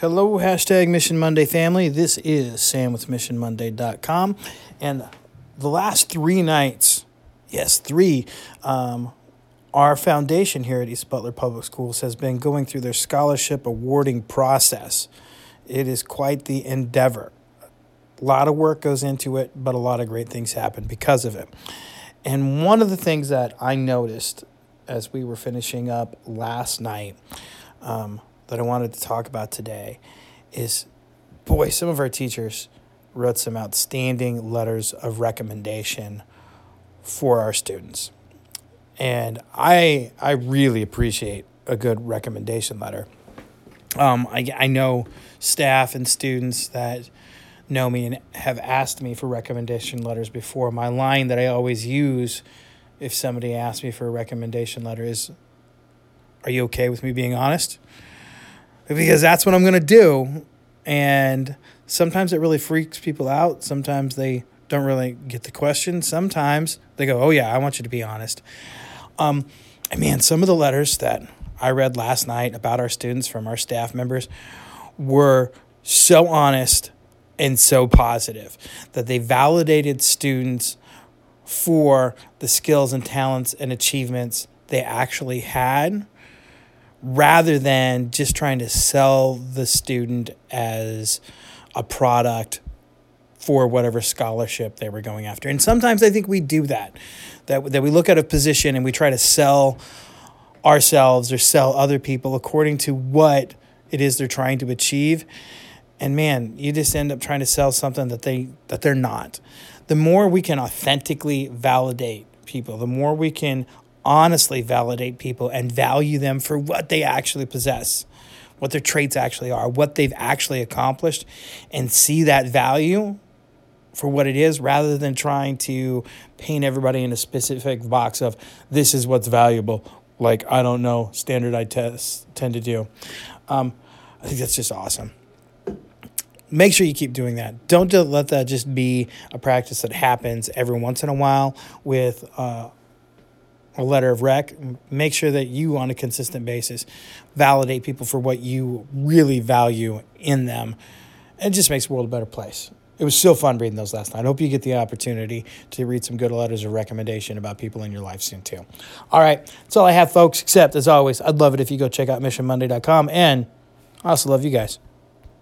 Hello, hashtag Mission Monday family. This is Sam with MissionMonday.com. And the last three nights, yes, three, um, our foundation here at East Butler Public Schools has been going through their scholarship awarding process. It is quite the endeavor. A lot of work goes into it, but a lot of great things happen because of it. And one of the things that I noticed as we were finishing up last night, um, that I wanted to talk about today is boy, some of our teachers wrote some outstanding letters of recommendation for our students. And I I really appreciate a good recommendation letter. Um, I, I know staff and students that know me and have asked me for recommendation letters before. My line that I always use if somebody asks me for a recommendation letter is Are you okay with me being honest? Because that's what I'm going to do. And sometimes it really freaks people out. Sometimes they don't really get the question. Sometimes they go, "Oh yeah, I want you to be honest." Um, and man, some of the letters that I read last night about our students from our staff members were so honest and so positive that they validated students for the skills and talents and achievements they actually had rather than just trying to sell the student as a product for whatever scholarship they were going after. And sometimes I think we do that, that, that we look at a position and we try to sell ourselves or sell other people according to what it is they're trying to achieve. And man, you just end up trying to sell something that they that they're not. The more we can authentically validate people, the more we can honestly validate people and value them for what they actually possess, what their traits actually are, what they've actually accomplished, and see that value for what it is rather than trying to paint everybody in a specific box of this is what's valuable, like I don't know, standardized tests tend to do. Um, I think that's just awesome. Make sure you keep doing that. Don't let that just be a practice that happens every once in a while with uh, a letter of rec, make sure that you, on a consistent basis, validate people for what you really value in them. It just makes the world a better place. It was so fun reading those last night. I hope you get the opportunity to read some good letters of recommendation about people in your life soon, too. All right, that's all I have, folks, except, as always, I'd love it if you go check out missionmonday.com, and I also love you guys.